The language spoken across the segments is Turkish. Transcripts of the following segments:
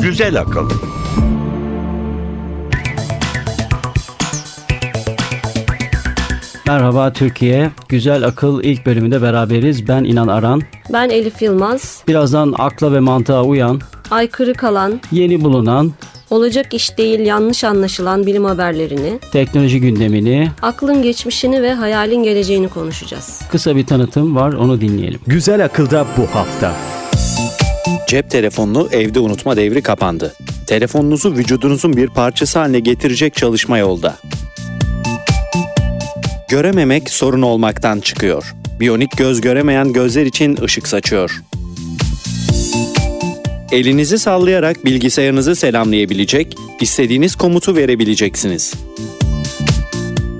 Güzel akıl. Merhaba Türkiye. Güzel Akıl ilk bölümünde beraberiz. Ben İnan Aran. Ben Elif Yılmaz. Birazdan akla ve mantığa uyan, Aykırı kalan, yeni bulunan olacak iş değil yanlış anlaşılan bilim haberlerini, teknoloji gündemini, aklın geçmişini ve hayalin geleceğini konuşacağız. kısa bir tanıtım var onu dinleyelim. Güzel akılda bu hafta. Cep telefonunu evde unutma devri kapandı. Telefonunuzu vücudunuzun bir parçası haline getirecek çalışma yolda. Görememek sorun olmaktan çıkıyor. Biyonik göz göremeyen gözler için ışık saçıyor. Elinizi sallayarak bilgisayarınızı selamlayabilecek, istediğiniz komutu verebileceksiniz.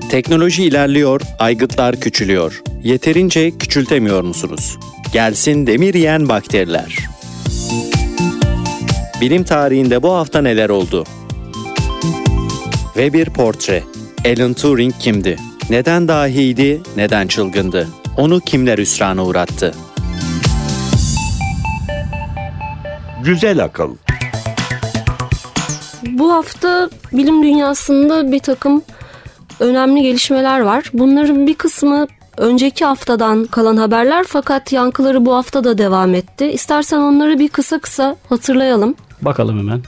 Teknoloji ilerliyor, aygıtlar küçülüyor. Yeterince küçültemiyor musunuz? Gelsin demir yiyen bakteriler. Bilim tarihinde bu hafta neler oldu? Ve bir portre. Alan Turing kimdi? Neden dahiydi, neden çılgındı? Onu kimler hüsrana uğrattı? Güzel akıl. Bu hafta bilim dünyasında bir takım önemli gelişmeler var. Bunların bir kısmı önceki haftadan kalan haberler fakat yankıları bu hafta da devam etti. İstersen onları bir kısa kısa hatırlayalım. Bakalım hemen.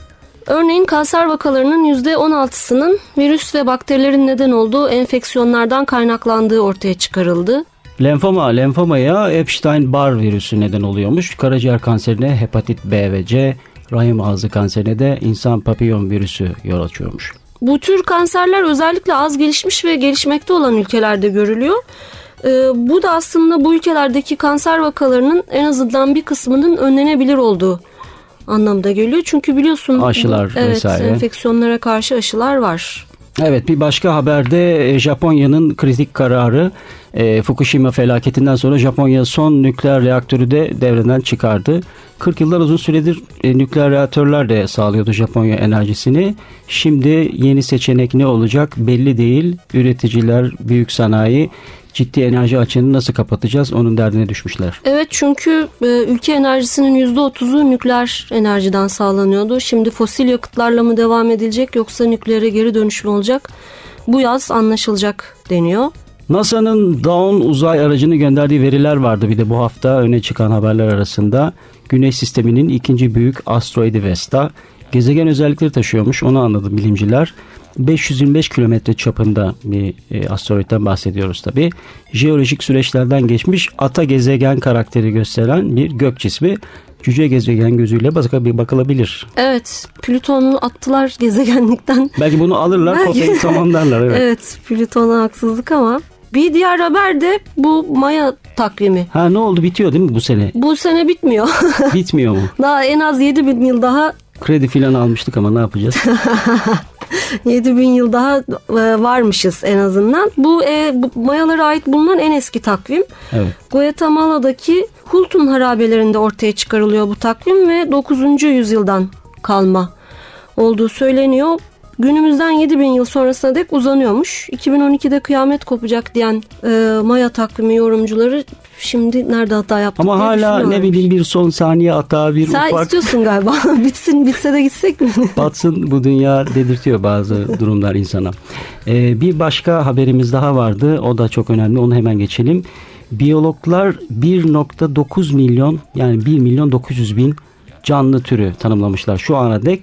Örneğin kanser vakalarının %16'sının virüs ve bakterilerin neden olduğu enfeksiyonlardan kaynaklandığı ortaya çıkarıldı. Lenfoma, lenfomaya Epstein-Barr virüsü neden oluyormuş. Karaciğer kanserine hepatit B ve C, rahim ağzı kanserine de insan papillon virüsü yol açıyormuş. Bu tür kanserler özellikle az gelişmiş ve gelişmekte olan ülkelerde görülüyor. Ee, bu da aslında bu ülkelerdeki kanser vakalarının en azından bir kısmının önlenebilir olduğu anlamda geliyor. Çünkü biliyorsun Aşılar evet, vesaire. enfeksiyonlara karşı aşılar var. Evet bir başka haberde e, Japonya'nın kritik kararı e, Fukushima felaketinden sonra Japonya son nükleer reaktörü de devreden çıkardı. 40 yıllar uzun süredir e, nükleer reaktörler de sağlıyordu Japonya enerjisini. Şimdi yeni seçenek ne olacak belli değil. Üreticiler, büyük sanayi ciddi enerji açığını nasıl kapatacağız onun derdine düşmüşler. Evet çünkü e, ülke enerjisinin %30'u nükleer enerjiden sağlanıyordu. Şimdi fosil yakıtlarla mı devam edilecek yoksa nükleere geri dönüş mü olacak? Bu yaz anlaşılacak deniyor. NASA'nın Dawn uzay aracını gönderdiği veriler vardı bir de bu hafta öne çıkan haberler arasında. Güneş sisteminin ikinci büyük asteroidi Vesta gezegen özellikleri taşıyormuş onu anladı bilimciler. 525 kilometre çapında bir e, asteroitten bahsediyoruz tabi. Jeolojik süreçlerden geçmiş ata gezegen karakteri gösteren bir gök cismi. Cüce gezegen gözüyle bakılabilir. Evet Plüton'u attılar gezegenlikten. Belki bunu alırlar Belki. tamamlarlar. Evet. Evet Plüton'a haksızlık ama. Bir diğer haber de bu Maya takvimi. Ha ne oldu bitiyor değil mi bu sene? Bu sene bitmiyor. Bitmiyor mu? daha en az 7000 yıl daha Kredi filan almıştık ama ne yapacağız? 7000 yıl daha e, varmışız en azından. Bu, e, bu Mayalara ait bulunan en eski takvim. Evet. Guatemala'daki Hultun harabelerinde ortaya çıkarılıyor bu takvim ve 9. yüzyıldan kalma olduğu söyleniyor. Günümüzden 7000 yıl sonrasına dek uzanıyormuş. 2012'de kıyamet kopacak diyen e, Maya takvimi yorumcuları şimdi nerede hata yaptık Ama hala ne bileyim bir son saniye hata bir Sen ufak istiyorsun galiba. Bitsin bitse de gitsek mi? batsın bu dünya dedirtiyor bazı durumlar insana. Ee, bir başka haberimiz daha vardı. O da çok önemli. Onu hemen geçelim. Biyologlar 1.9 milyon yani 1 milyon 900 bin canlı türü tanımlamışlar şu ana dek.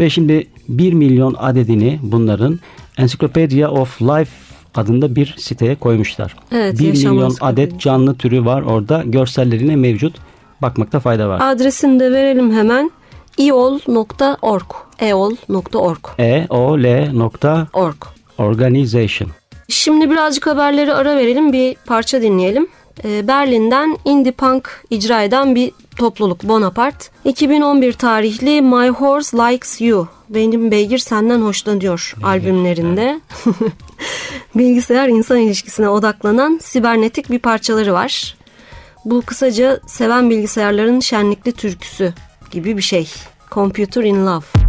Ve şimdi 1 milyon adedini bunların Encyclopedia of Life adında bir siteye koymuşlar. Evet, 1 yaşam milyon adet canlı türü var orada. Görsellerine mevcut. Bakmakta fayda var. Adresini de verelim hemen. eol.org eol.org E O L nokta org. organization. Şimdi birazcık haberleri ara verelim bir parça dinleyelim. Ee, Berlin'den indie punk icra eden bir topluluk Bonaparte. 2011 tarihli My Horse Likes You benim beygir senden hoşlanıyor albümlerinde. Bilgisayar insan ilişkisine odaklanan sibernetik bir parçaları var. Bu kısaca seven bilgisayarların şenlikli türküsü gibi bir şey. Computer in Love.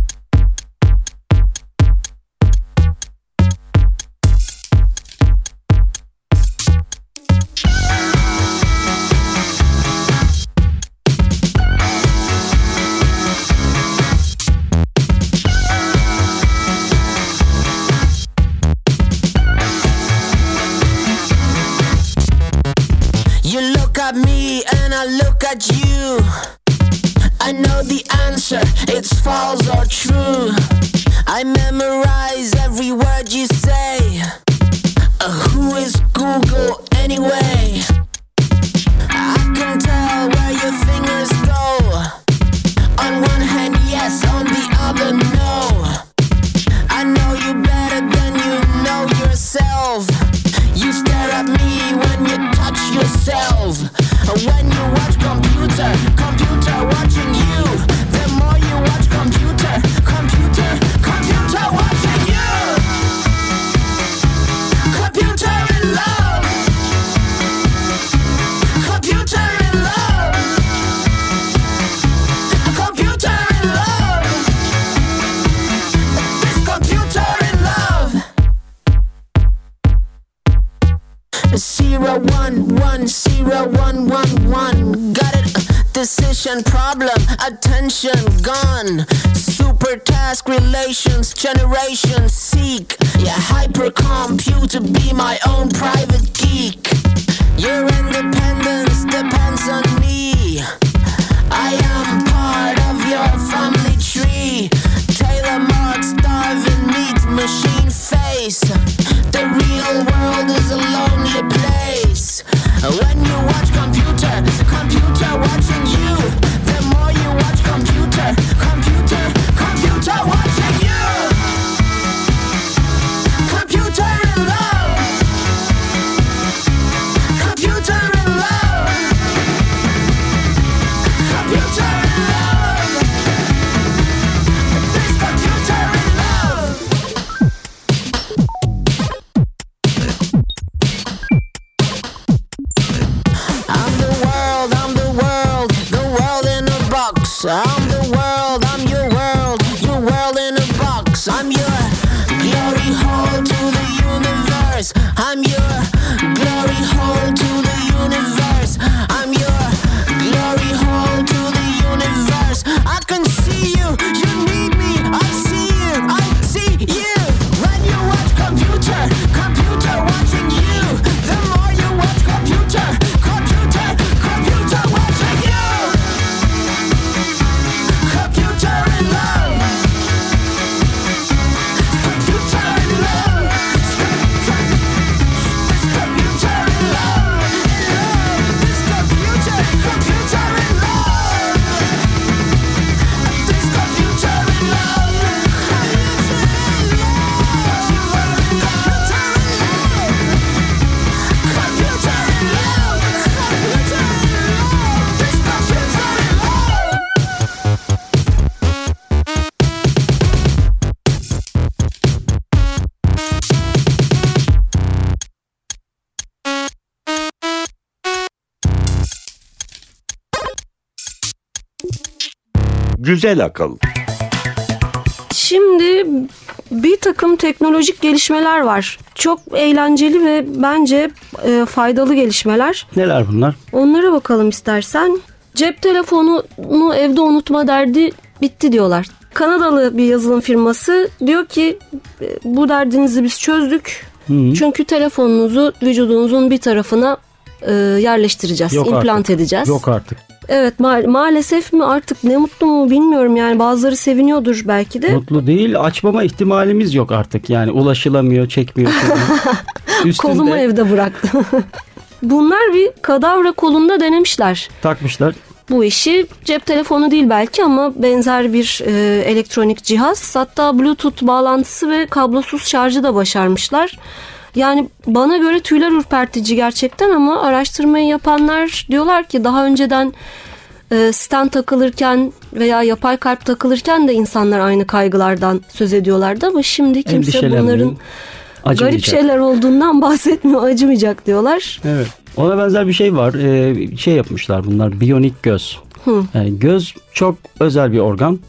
Know the answer, it's false or true. I memorize every word you say. Uh, who is Google anyway? I can tell where your fingers go. On one hand, yes, on the other, no. I know you better than you know yourself. You stare at me when you touch yourself. When you watch computer, computer watching you. The more you watch computer, Decision problem, attention gone. Super task relations, generation seek. Yeah, hypercomputer be my own private geek. Your independence depends on me. I am part of your family tree. Taylor Mark starving meat machine face. The real world is a lonely place. When you watch computer, computer watching you. sound. Güzel akıl. Şimdi bir takım teknolojik gelişmeler var. Çok eğlenceli ve bence e, faydalı gelişmeler. Neler bunlar? Onlara bakalım istersen. Cep telefonunu evde unutma derdi bitti diyorlar. Kanadalı bir yazılım firması diyor ki e, bu derdinizi biz çözdük. Çünkü telefonunuzu vücudunuzun bir tarafına e, yerleştireceğiz, Yok implant artık. edeceğiz. Yok artık. Evet ma- maalesef mi artık ne mutlu mu bilmiyorum yani bazıları seviniyordur belki de. Mutlu değil. Açmama ihtimalimiz yok artık. Yani ulaşılamıyor, çekmiyor. Üstünde Kolumu evde bıraktım. Bunlar bir kadavra kolunda denemişler takmışlar. bu işi. Cep telefonu değil belki ama benzer bir e, elektronik cihaz. Hatta Bluetooth bağlantısı ve kablosuz şarjı da başarmışlar. Yani bana göre tüyler ürpertici gerçekten ama araştırmayı yapanlar diyorlar ki daha önceden e, stent takılırken veya yapay kalp takılırken de insanlar aynı kaygılardan söz ediyorlardı ama şimdi kimse bunların garip şeyler olduğundan bahsetmiyor, acımayacak diyorlar. Evet. Ona benzer bir şey var. Ee, şey yapmışlar bunlar. Biyonik göz. Yani göz çok özel bir organ.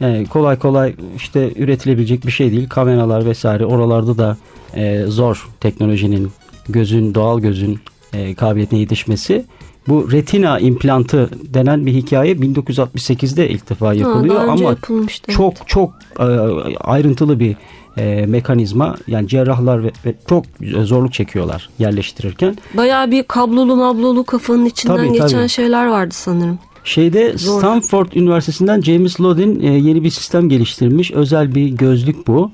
Yani kolay kolay işte üretilebilecek bir şey değil. Kameralar vesaire oralarda da e, zor teknolojinin gözün doğal gözün e, kabiliyetine yetişmesi. Bu retina implantı denen bir hikaye 1968'de ilk defa yapılıyor önce ama yapılmıştı, evet. çok çok e, ayrıntılı bir e, mekanizma. Yani cerrahlar ve, ve çok zorluk çekiyorlar yerleştirirken. Bayağı bir kablolu mablolu kafanın içinden Tabii, geçen tabii. şeyler vardı sanırım. Şeyde Zor. Stanford Üniversitesi'nden James Lodin e, yeni bir sistem geliştirmiş. Özel bir gözlük bu.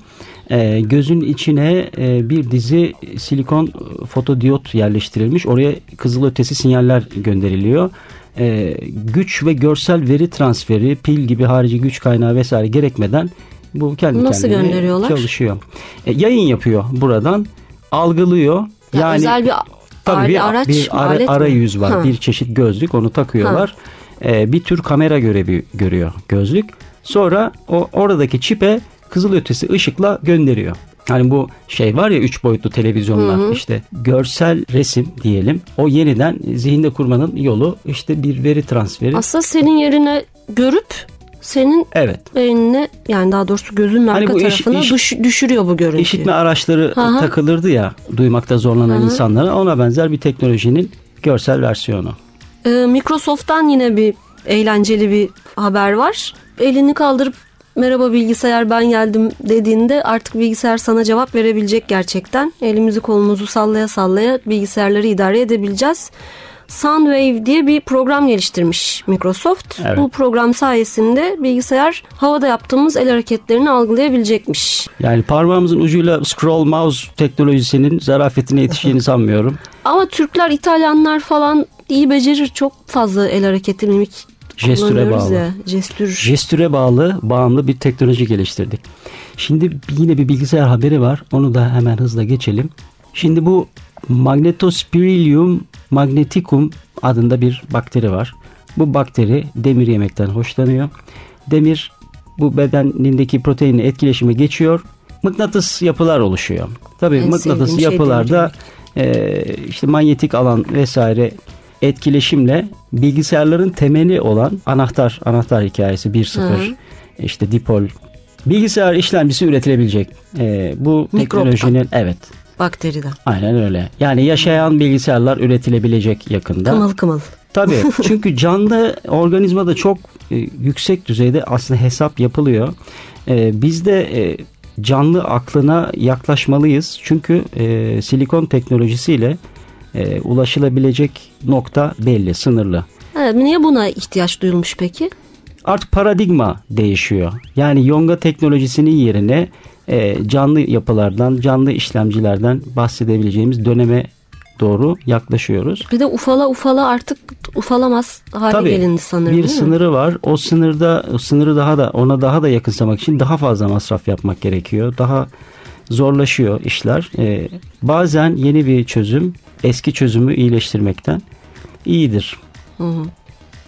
E, gözün içine e, bir dizi silikon fotodiyot yerleştirilmiş. Oraya kızılötesi sinyaller gönderiliyor. E, güç ve görsel veri transferi, pil gibi harici güç kaynağı vesaire gerekmeden bu kendi Nasıl kendine gönderiyorlar? çalışıyor. E, yayın yapıyor buradan. Algılıyor. Ya yani özel bir Tabii bir, araç bir ara- arayüz var. Ha. Bir çeşit gözlük onu takıyorlar. Ee, bir tür kamera görevi görüyor gözlük. Sonra o oradaki çipe kızılötesi ışıkla gönderiyor. Hani bu şey var ya üç boyutlu televizyonlar işte görsel resim diyelim. O yeniden zihinde kurmanın yolu işte bir veri transferi. Aslında senin yerine görüp senin evet. beynine yani daha doğrusu gözünün Hani arka iş- tarafına iş- düş- düşürüyor bu görüntüyü. İşitme araçları Hı hı. takılırdı ya duymakta zorlanan insanlara ona benzer bir teknolojinin görsel versiyonu. Ee, Microsoft'tan yine bir eğlenceli bir haber var. Elini kaldırıp merhaba bilgisayar ben geldim dediğinde artık bilgisayar sana cevap verebilecek gerçekten. Elimizi kolumuzu sallaya sallaya bilgisayarları idare edebileceğiz. Soundwave diye bir program geliştirmiş Microsoft. Evet. Bu program sayesinde bilgisayar havada yaptığımız el hareketlerini algılayabilecekmiş. Yani parmağımızın ucuyla scroll mouse teknolojisinin zarafetine yetişeceğini sanmıyorum. Ama Türkler, İtalyanlar falan iyi becerir. Çok fazla el hareketi mimik Jestüre bağlı. ya. Jestür. Jestüre bağlı, bağımlı bir teknoloji geliştirdik. Şimdi yine bir bilgisayar haberi var. Onu da hemen hızla geçelim. Şimdi bu Magnetospirillum magneticum adında bir bakteri var. Bu bakteri demir yemekten hoşlanıyor. Demir bu bedenindeki proteinle etkileşime geçiyor. Mıknatıs yapılar oluşuyor. Tabii En mıknatıs şey yapılarda e, işte manyetik alan vesaire etkileşimle bilgisayarların temeli olan anahtar anahtar hikayesi 1.0 işte dipol bilgisayar işlemcisi üretilebilecek. E, bu Mikroptan. teknolojinin evet Bakteriden. aynen öyle. Yani yaşayan bilgisayarlar üretilebilecek yakında. Kımıl kımıl. Tabii çünkü canlı organizmada çok e, yüksek düzeyde aslında hesap yapılıyor. E, biz de e, canlı aklına yaklaşmalıyız. Çünkü e, silikon teknolojisiyle e, ulaşılabilecek nokta belli, sınırlı. Evet, niye buna ihtiyaç duyulmuş peki? Artık paradigma değişiyor. Yani yonga teknolojisinin yerine e, canlı yapılardan, canlı işlemcilerden bahsedebileceğimiz döneme doğru yaklaşıyoruz. Bir de ufala ufala artık ufalamaz hale Tabii gelindi sanırım. bir değil mi? sınırı var. O sınırda o sınırı daha da ona daha da yakınsamak için daha fazla masraf yapmak gerekiyor. Daha zorlaşıyor işler. Ee, bazen yeni bir çözüm eski çözümü iyileştirmekten iyidir. Hı hı.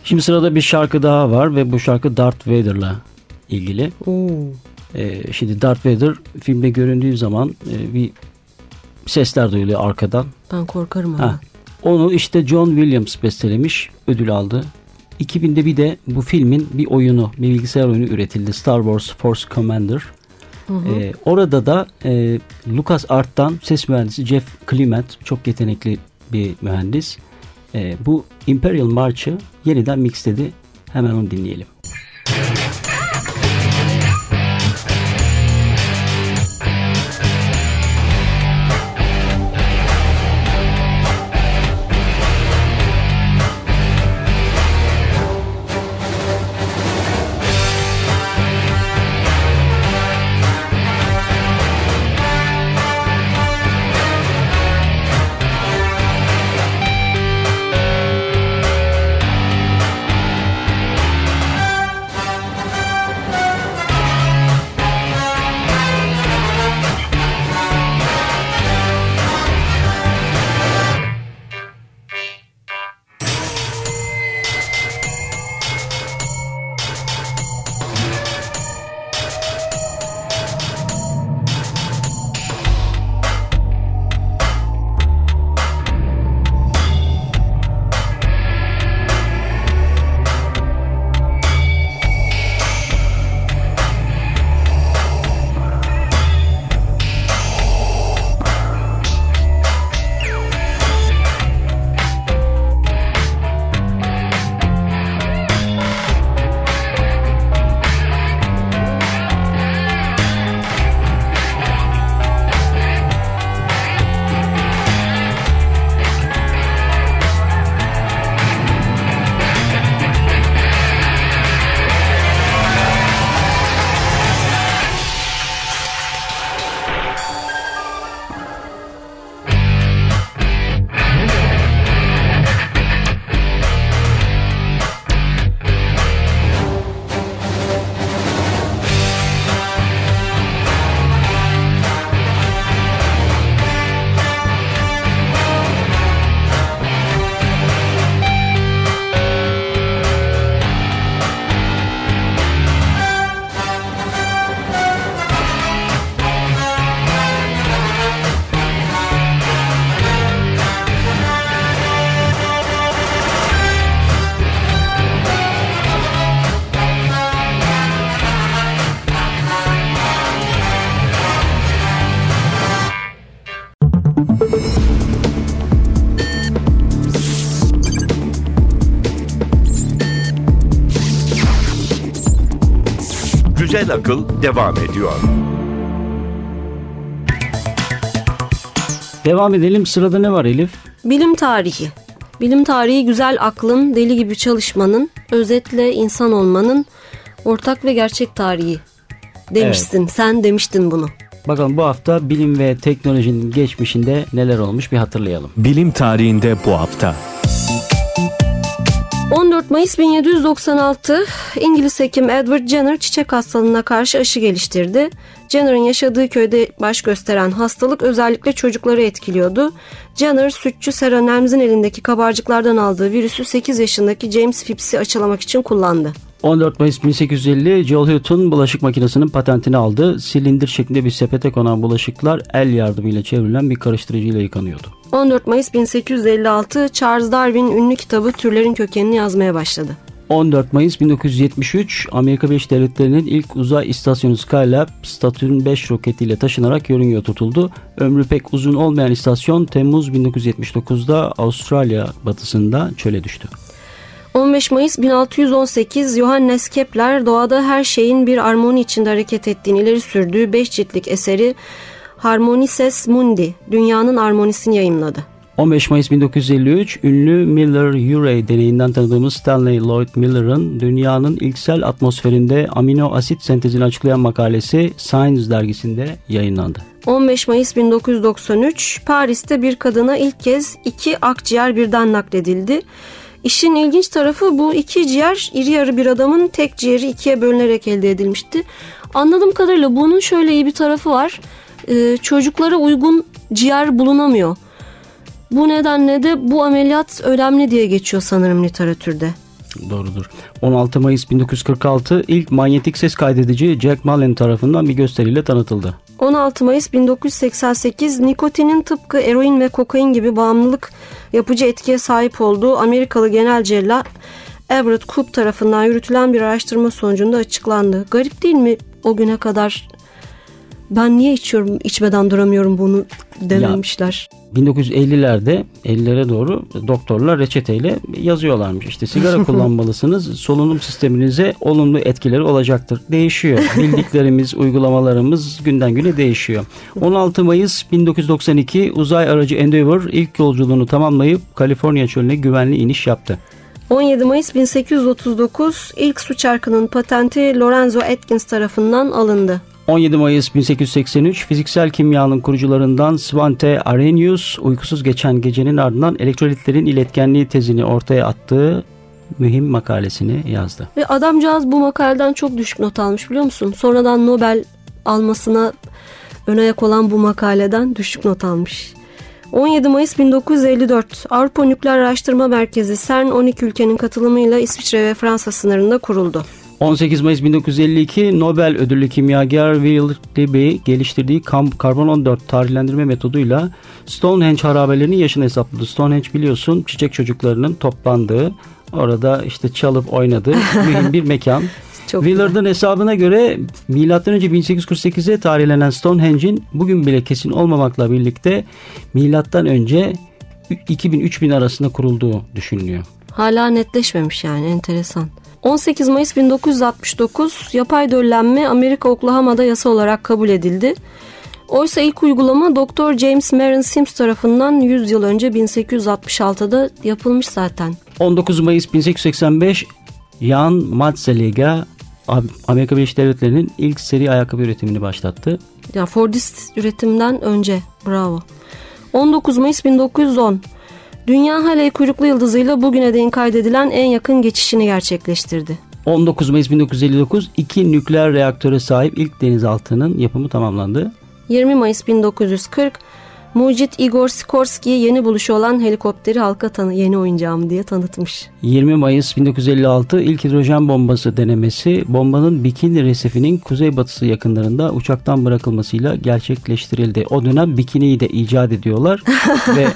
Şimdi sırada bir şarkı daha var ve bu şarkı Darth Vader'la ilgili. Oo. Ee, şimdi Darth Vader filmde göründüğü zaman e, bir sesler duyuluyor arkadan. Ben korkarım ama. Ha. Onu işte John Williams bestelemiş, ödül aldı. 2000'de bir de bu filmin bir oyunu, bir bilgisayar oyunu üretildi. Star Wars Force Commander. Ee, orada da e, Lucas Art'tan ses mühendisi Jeff Clement, çok yetenekli bir mühendis. E, bu Imperial March'ı yeniden mixledi. Hemen onu dinleyelim. Güzel akıl devam ediyor. Devam edelim. Sırada ne var Elif? Bilim tarihi. Bilim tarihi güzel aklın, deli gibi çalışmanın, özetle insan olmanın ortak ve gerçek tarihi. Demiştin. Sen demiştin bunu. Bakalım bu hafta bilim ve teknolojinin geçmişinde neler olmuş bir hatırlayalım. Bilim tarihinde bu hafta. 14 Mayıs 1796 İngiliz hekim Edward Jenner çiçek hastalığına karşı aşı geliştirdi. Jenner'ın yaşadığı köyde baş gösteren hastalık özellikle çocukları etkiliyordu. Jenner sütçü Sarah Nems'in elindeki kabarcıklardan aldığı virüsü 8 yaşındaki James Phipps'i aşılamak için kullandı. 14 Mayıs 1850 Joel Hutton bulaşık makinesinin patentini aldı. Silindir şeklinde bir sepete konan bulaşıklar el yardımıyla çevrilen bir karıştırıcıyla yıkanıyordu. 14 Mayıs 1856 Charles Darwin ünlü kitabı Türlerin Kökenini yazmaya başladı. 14 Mayıs 1973 Amerika Birleşik Devletleri'nin ilk uzay istasyonu Skylab Saturn 5 roketiyle taşınarak yörüngeye tutuldu. Ömrü pek uzun olmayan istasyon Temmuz 1979'da Avustralya batısında çöle düştü. 15 Mayıs 1618 Johannes Kepler doğada her şeyin bir armoni içinde hareket ettiğini ileri sürdüğü 5 ciltlik eseri Harmonices Mundi, dünyanın armonisini yayımladı. 15 Mayıs 1953 ünlü Miller-Urey deneyinden tanıdığımız Stanley Lloyd Miller'ın dünyanın ilksel atmosferinde amino asit sentezini açıklayan makalesi Science dergisinde yayınlandı. 15 Mayıs 1993 Paris'te bir kadına ilk kez iki akciğer birden nakledildi. İşin ilginç tarafı bu iki ciğer iri yarı bir adamın tek ciğeri ikiye bölünerek elde edilmişti. Anladığım kadarıyla bunun şöyle iyi bir tarafı var. Ee, çocuklara uygun ciğer bulunamıyor. Bu nedenle de bu ameliyat önemli diye geçiyor sanırım literatürde. Doğrudur. 16 Mayıs 1946 ilk manyetik ses kaydedici Jack Mullen tarafından bir gösteriyle tanıtıldı. 16 Mayıs 1988 nikotinin tıpkı eroin ve kokain gibi bağımlılık yapıcı etkiye sahip olduğu Amerikalı genel cerrah Everett Koop tarafından yürütülen bir araştırma sonucunda açıklandı. Garip değil mi o güne kadar ben niye içiyorum içmeden duramıyorum bunu dememişler. 1950'lerde 50'lere doğru doktorlar reçeteyle yazıyorlarmış. İşte sigara kullanmalısınız. Solunum sisteminize olumlu etkileri olacaktır. Değişiyor. Bildiklerimiz, uygulamalarımız günden güne değişiyor. 16 Mayıs 1992 uzay aracı Endeavour ilk yolculuğunu tamamlayıp Kaliforniya çölüne güvenli iniş yaptı. 17 Mayıs 1839 ilk su çarkının patenti Lorenzo Atkins tarafından alındı. 17 Mayıs 1883 fiziksel kimyanın kurucularından Svante Arrhenius uykusuz geçen gecenin ardından elektrolitlerin iletkenliği tezini ortaya attığı mühim makalesini yazdı. Ve adamcağız bu makaleden çok düşük not almış biliyor musun? Sonradan Nobel almasına ön ayak olan bu makaleden düşük not almış. 17 Mayıs 1954 Avrupa Nükleer Araştırma Merkezi CERN 12 ülkenin katılımıyla İsviçre ve Fransa sınırında kuruldu. 18 Mayıs 1952 Nobel ödüllü kimyager Will Libby geliştirdiği karbon 14 tarihlendirme metoduyla Stonehenge harabelerinin yaşını hesapladı. Stonehenge biliyorsun çiçek çocuklarının toplandığı, orada işte çalıp oynadığı mühim bir mekan. Çok Willard'ın hesabına göre M.Ö. 1848'e tarihlenen Stonehenge'in bugün bile kesin olmamakla birlikte milattan önce 2000-3000 arasında kurulduğu düşünülüyor. Hala netleşmemiş yani enteresan. 18 Mayıs 1969 yapay döllenme Amerika Oklahoma'da yasa olarak kabul edildi. Oysa ilk uygulama Dr. James Merrin Sims tarafından 100 yıl önce 1866'da yapılmış zaten. 19 Mayıs 1885 Jan Matzeliga Amerika Birleşik Devletleri'nin ilk seri ayakkabı üretimini başlattı. Ya Fordist üretimden önce bravo. 19 Mayıs 1910 Dünya Halley kuyruklu yıldızıyla bugüne değin kaydedilen en yakın geçişini gerçekleştirdi. 19 Mayıs 1959 iki nükleer reaktöre sahip ilk denizaltının yapımı tamamlandı. 20 Mayıs 1940 Mucit Igor Sikorsky yeni buluşu olan helikopteri halka tanı yeni oyuncağım diye tanıtmış. 20 Mayıs 1956 ilk hidrojen bombası denemesi bombanın Bikini resifinin kuzeybatısı yakınlarında uçaktan bırakılmasıyla gerçekleştirildi. O dönem bikiniyi de icat ediyorlar ve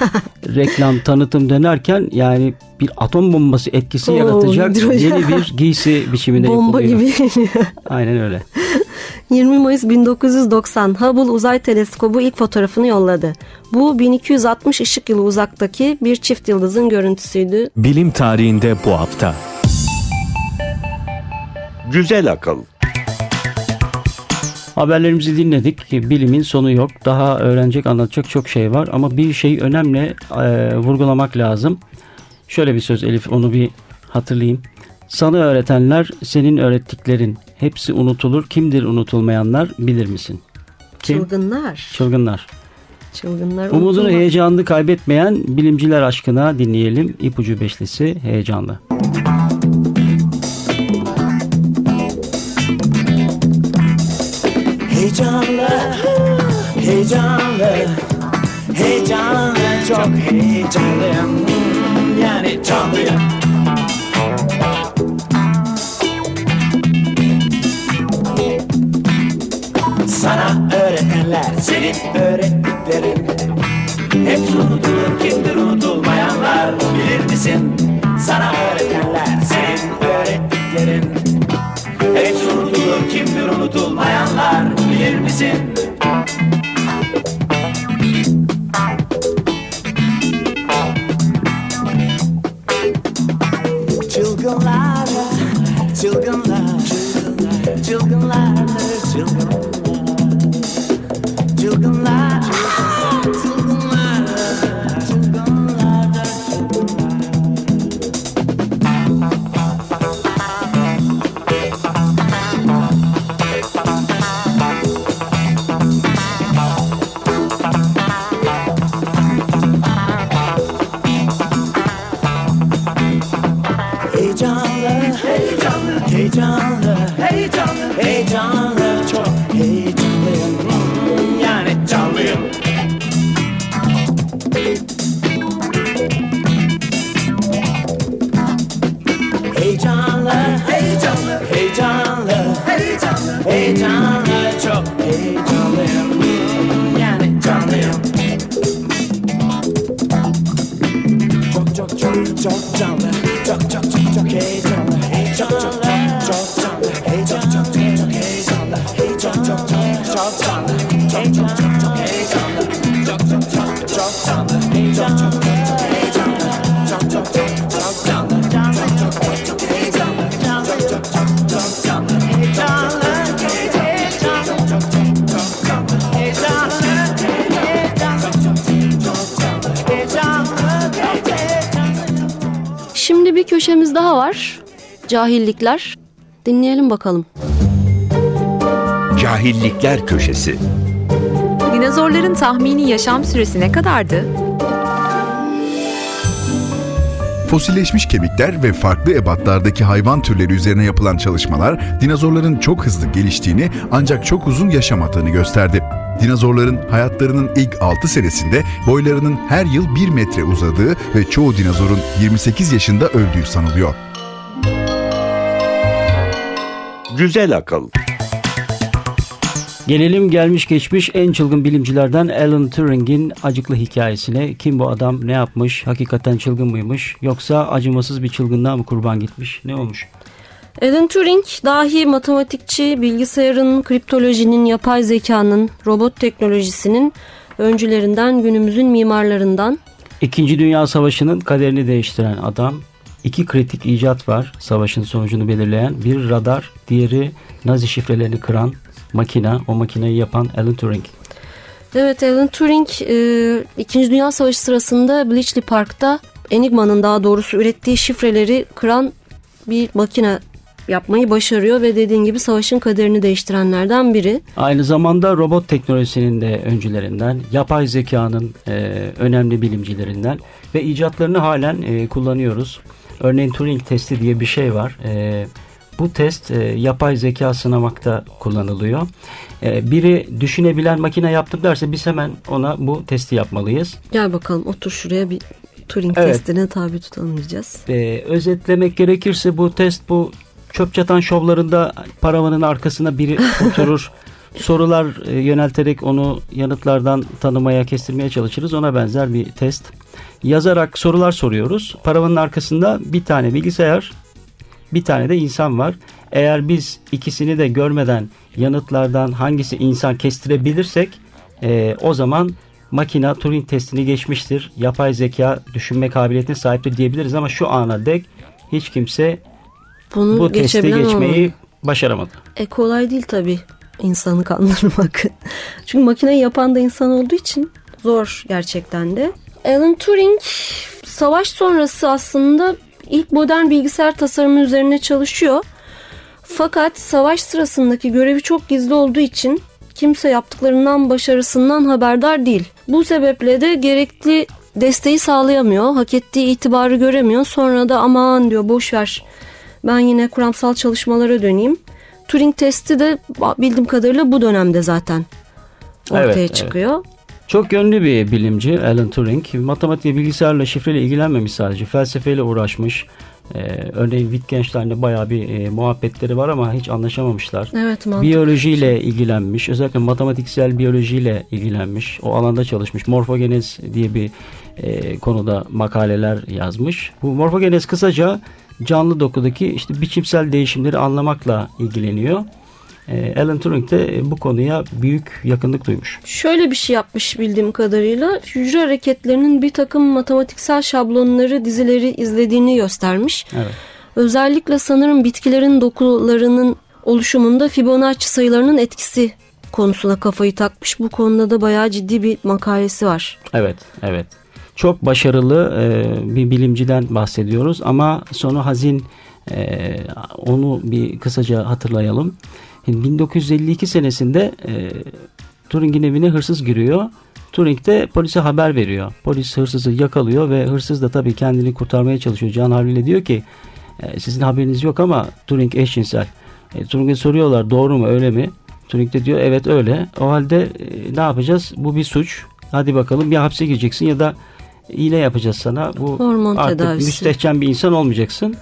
reklam tanıtım dönerken yani bir atom bombası etkisi Oo, yaratacak hidrojen. yeni bir giysi biçiminde Bomba yapılıyor. gibi. Aynen öyle. 20 Mayıs 1990 Hubble Uzay Teleskobu ilk fotoğrafını yolladı. Bu 1260 ışık yılı uzaktaki bir çift yıldızın görüntüsüydü. Bilim tarihinde bu hafta. Güzel akıl. Haberlerimizi dinledik. Bilimin sonu yok. Daha öğrenecek, anlatacak çok şey var. Ama bir şey önemli e, vurgulamak lazım. Şöyle bir söz Elif onu bir hatırlayayım. Sana öğretenler senin öğrettiklerin. Hepsi unutulur. Kimdir unutulmayanlar bilir misin? Kim? Çılgınlar. Çılgınlar. Çılgınlar. Umudunu unutulmaz. heyecanını kaybetmeyen bilimciler aşkına dinleyelim. İpucu beşlisi heyecanlı. Heyecanlı, heyecanlı, heyecanlı, çok heyecanlıyım. Yani canlıyım. Senin öğrettiklerin. Hepsi unutulur, kimdir unutulmayanlar bilir misin? Sana öğretenler, senin öğrettiklerin. Hepsi unutulur, kimdir unutulmayanlar bilir misin? Çılgınlar, çılgınlar, çılgınlar, çılgınlar, çok çok çok canlı Çok çok çok çok heyecanlı Çok çok köşemiz daha var. Cahillikler. Dinleyelim bakalım. Cahillikler Köşesi Dinozorların tahmini yaşam süresi ne kadardı? Fosilleşmiş kemikler ve farklı ebatlardaki hayvan türleri üzerine yapılan çalışmalar dinozorların çok hızlı geliştiğini ancak çok uzun yaşamadığını gösterdi. Dinozorların hayatlarının ilk 6 senesinde boylarının her yıl 1 metre uzadığı ve çoğu dinozorun 28 yaşında öldüğü sanılıyor. Güzel akıl Gelelim gelmiş geçmiş en çılgın bilimcilerden Alan Turing'in acıklı hikayesine. Kim bu adam, ne yapmış, hakikaten çılgın mıymış yoksa acımasız bir çılgınlığa mı kurban gitmiş, ne olmuş? Alan Turing dahi matematikçi, bilgisayarın, kriptolojinin, yapay zekanın, robot teknolojisinin öncülerinden, günümüzün mimarlarından. İkinci Dünya Savaşı'nın kaderini değiştiren adam. İki kritik icat var savaşın sonucunu belirleyen. Bir radar, diğeri Nazi şifrelerini kıran makina. O makineyi yapan Alan Turing. Evet Alan Turing e, İkinci Dünya Savaşı sırasında Bletchley Park'ta Enigma'nın daha doğrusu ürettiği şifreleri kıran bir makine yapmayı başarıyor ve dediğin gibi savaşın kaderini değiştirenlerden biri. Aynı zamanda robot teknolojisinin de öncülerinden, yapay zekanın e, önemli bilimcilerinden ve icatlarını halen e, kullanıyoruz. Örneğin Turing testi diye bir şey var. E, bu test e, yapay zeka sınamakta kullanılıyor. E, biri düşünebilen makine yaptım derse biz hemen ona bu testi yapmalıyız. Gel bakalım otur şuraya bir Turing Evet. testine tabi tutalım diyeceğiz. E, özetlemek gerekirse bu test bu çöp çatan şovlarında paravanın arkasına biri oturur. Sorular e, yönelterek onu yanıtlardan tanımaya, kestirmeye çalışırız. Ona benzer bir test. Yazarak sorular soruyoruz. Paravanın arkasında bir tane bilgisayar, bir tane de insan var. Eğer biz ikisini de görmeden yanıtlardan hangisi insan kestirebilirsek e, o zaman makina Turing testini geçmiştir. Yapay zeka düşünme kabiliyetine sahiptir diyebiliriz ama şu ana dek hiç kimse Bunu bu testi geçmeyi olmadı. başaramadı. E kolay değil tabi. insanı kandırmak. Çünkü makineyi yapan da insan olduğu için zor gerçekten de. Alan Turing savaş sonrası aslında ilk modern bilgisayar tasarımı üzerine çalışıyor. Fakat savaş sırasındaki görevi çok gizli olduğu için kimse yaptıklarından başarısından haberdar değil. Bu sebeple de gerekli desteği sağlayamıyor. Hak ettiği itibarı göremiyor. Sonra da aman diyor boş ver. Ben yine kuramsal çalışmalara döneyim. Turing testi de bildiğim kadarıyla bu dönemde zaten ortaya Evet, çıkıyor. Çok yönlü bir bilimci Alan Turing. Matematik bilgisayarla şifreyle ilgilenmemiş sadece. Felsefeyle uğraşmış. Ee, örneğin Wittgenstein'le bayağı bir e, muhabbetleri var ama hiç anlaşamamışlar. Evet mantıklı. Biyolojiyle ilgilenmiş. Özellikle matematiksel biyolojiyle ilgilenmiş. O alanda çalışmış. Morfogenez diye bir e, konuda makaleler yazmış. Bu morfogenez kısaca canlı dokudaki işte biçimsel değişimleri anlamakla ilgileniyor. E, Alan Turing de e, bu konuya büyük yakınlık duymuş. Şöyle bir şey yapmış bildiğim kadarıyla. Hücre hareketlerinin bir takım matematiksel şablonları, dizileri izlediğini göstermiş. Evet. Özellikle sanırım bitkilerin dokularının oluşumunda Fibonacci sayılarının etkisi konusuna kafayı takmış. Bu konuda da bayağı ciddi bir makalesi var. Evet, evet. Çok başarılı e, bir bilimciden bahsediyoruz ama sonu hazin e, onu bir kısaca hatırlayalım. 1952 senesinde e, Turing'in evine hırsız giriyor. Turing de polise haber veriyor. Polis hırsızı yakalıyor ve hırsız da tabii kendini kurtarmaya çalışıyor. Can havliyle diyor ki e, sizin haberiniz yok ama Turing eşcinsel. E, Turing'e soruyorlar doğru mu öyle mi? Turing de diyor evet öyle. O halde e, ne yapacağız? Bu bir suç. Hadi bakalım ya hapse gireceksin ya da iğne yapacağız sana. Bu Hormon artık tedavisi. müstehcen bir insan olmayacaksın.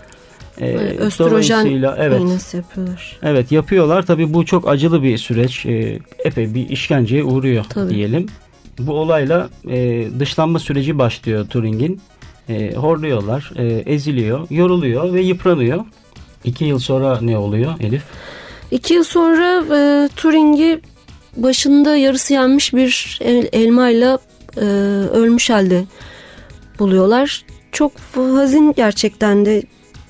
E, Östrojen evet. iğnesi yapıyorlar. Evet yapıyorlar. Tabii bu çok acılı bir süreç. E, epey bir işkenceye uğruyor Tabii. diyelim. Bu olayla e, dışlanma süreci başlıyor Turing'in. E, horluyorlar, e, eziliyor, yoruluyor ve yıpranıyor. İki yıl sonra ne oluyor Elif? İki yıl sonra e, Turing'i başında yarısı yenmiş bir el, elmayla e, ölmüş halde buluyorlar. Çok hazin gerçekten de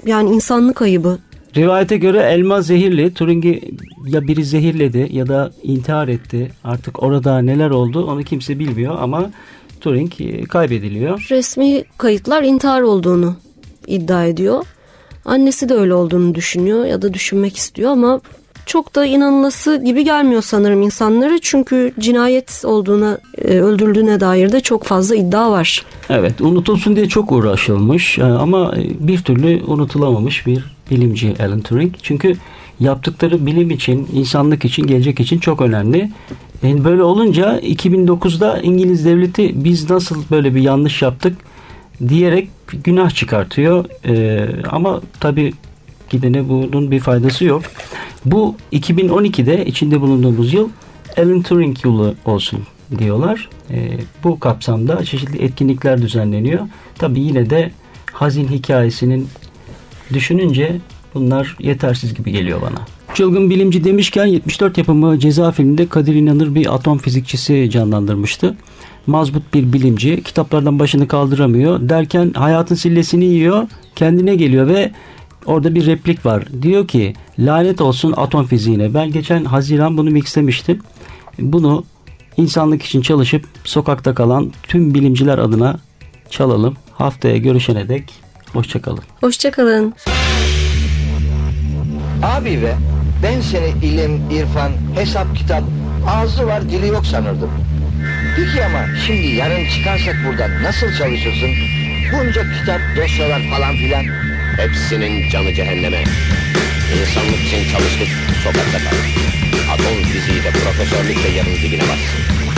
yani insanlık ayıbı. Rivayete göre elma zehirli. Turing'i ya biri zehirledi ya da intihar etti. Artık orada neler oldu onu kimse bilmiyor ama Turing e, kaybediliyor. Resmi kayıtlar intihar olduğunu iddia ediyor. Annesi de öyle olduğunu düşünüyor ya da düşünmek istiyor ama çok da inanılası gibi gelmiyor sanırım insanlara. Çünkü cinayet olduğuna, e, öldürüldüğüne dair de çok fazla iddia var. Evet unutulsun diye çok uğraşılmış e, ama bir türlü unutulamamış bir bilimci Alan Turing. Çünkü yaptıkları bilim için, insanlık için, gelecek için çok önemli. Yani böyle olunca 2009'da İngiliz devleti biz nasıl böyle bir yanlış yaptık diyerek günah çıkartıyor. E, ama tabii gidene bunun bir faydası yok. Bu 2012'de içinde bulunduğumuz yıl Alan Turing yılı olsun diyorlar. E, bu kapsamda çeşitli etkinlikler düzenleniyor. Tabii yine de hazin hikayesinin düşününce bunlar yetersiz gibi geliyor bana. Çılgın bilimci demişken 74 yapımı ceza filminde Kadir İnanır bir atom fizikçisi canlandırmıştı. Mazbut bir bilimci kitaplardan başını kaldıramıyor derken hayatın sillesini yiyor kendine geliyor ve orada bir replik var. Diyor ki lanet olsun atom fiziğine. Ben geçen Haziran bunu mixlemiştim. Bunu insanlık için çalışıp sokakta kalan tüm bilimciler adına çalalım. Haftaya görüşene dek hoşçakalın. Hoşçakalın. Abi be ben seni ilim, irfan, hesap, kitap ağzı var dili yok sanırdım. Peki ama şimdi yarın çıkarsak buradan nasıl çalışırsın? Bunca kitap, dosyalar falan filan. Hepsinin canı cehenneme. İnsanlık için çalıştık, sokakta kaldık. Atom fiziği de profesörlük de yarın dibine bassın.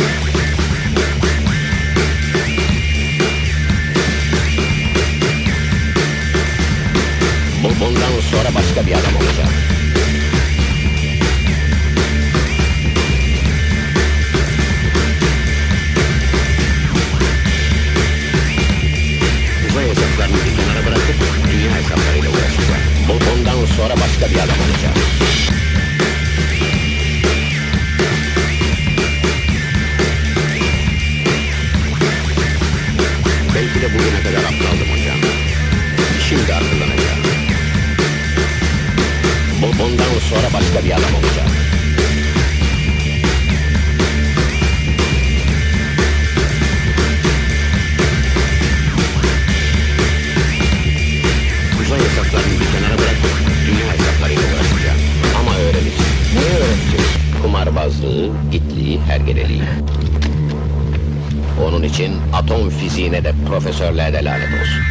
Fiziğine de profesörlüğe de lanet olsun.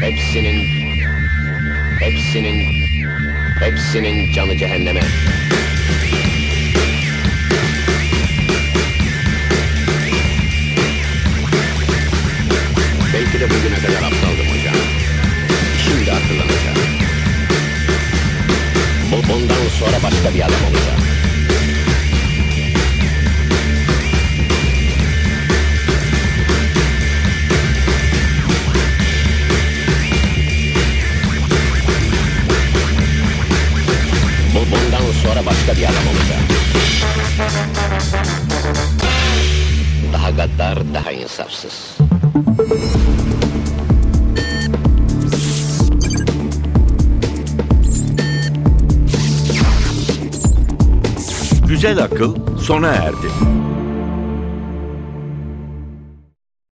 Hepsinin, hepsinin, hepsinin canı cehenneme. Belki de bugüne kadar aptaldım hocam. Şimdi akıllanacağım. Bu bundan sonra başka bir adam olacağım. Sonra başka bir adam olacağım. Daha gaddar, daha insafsız. Güzel akıl sona erdi.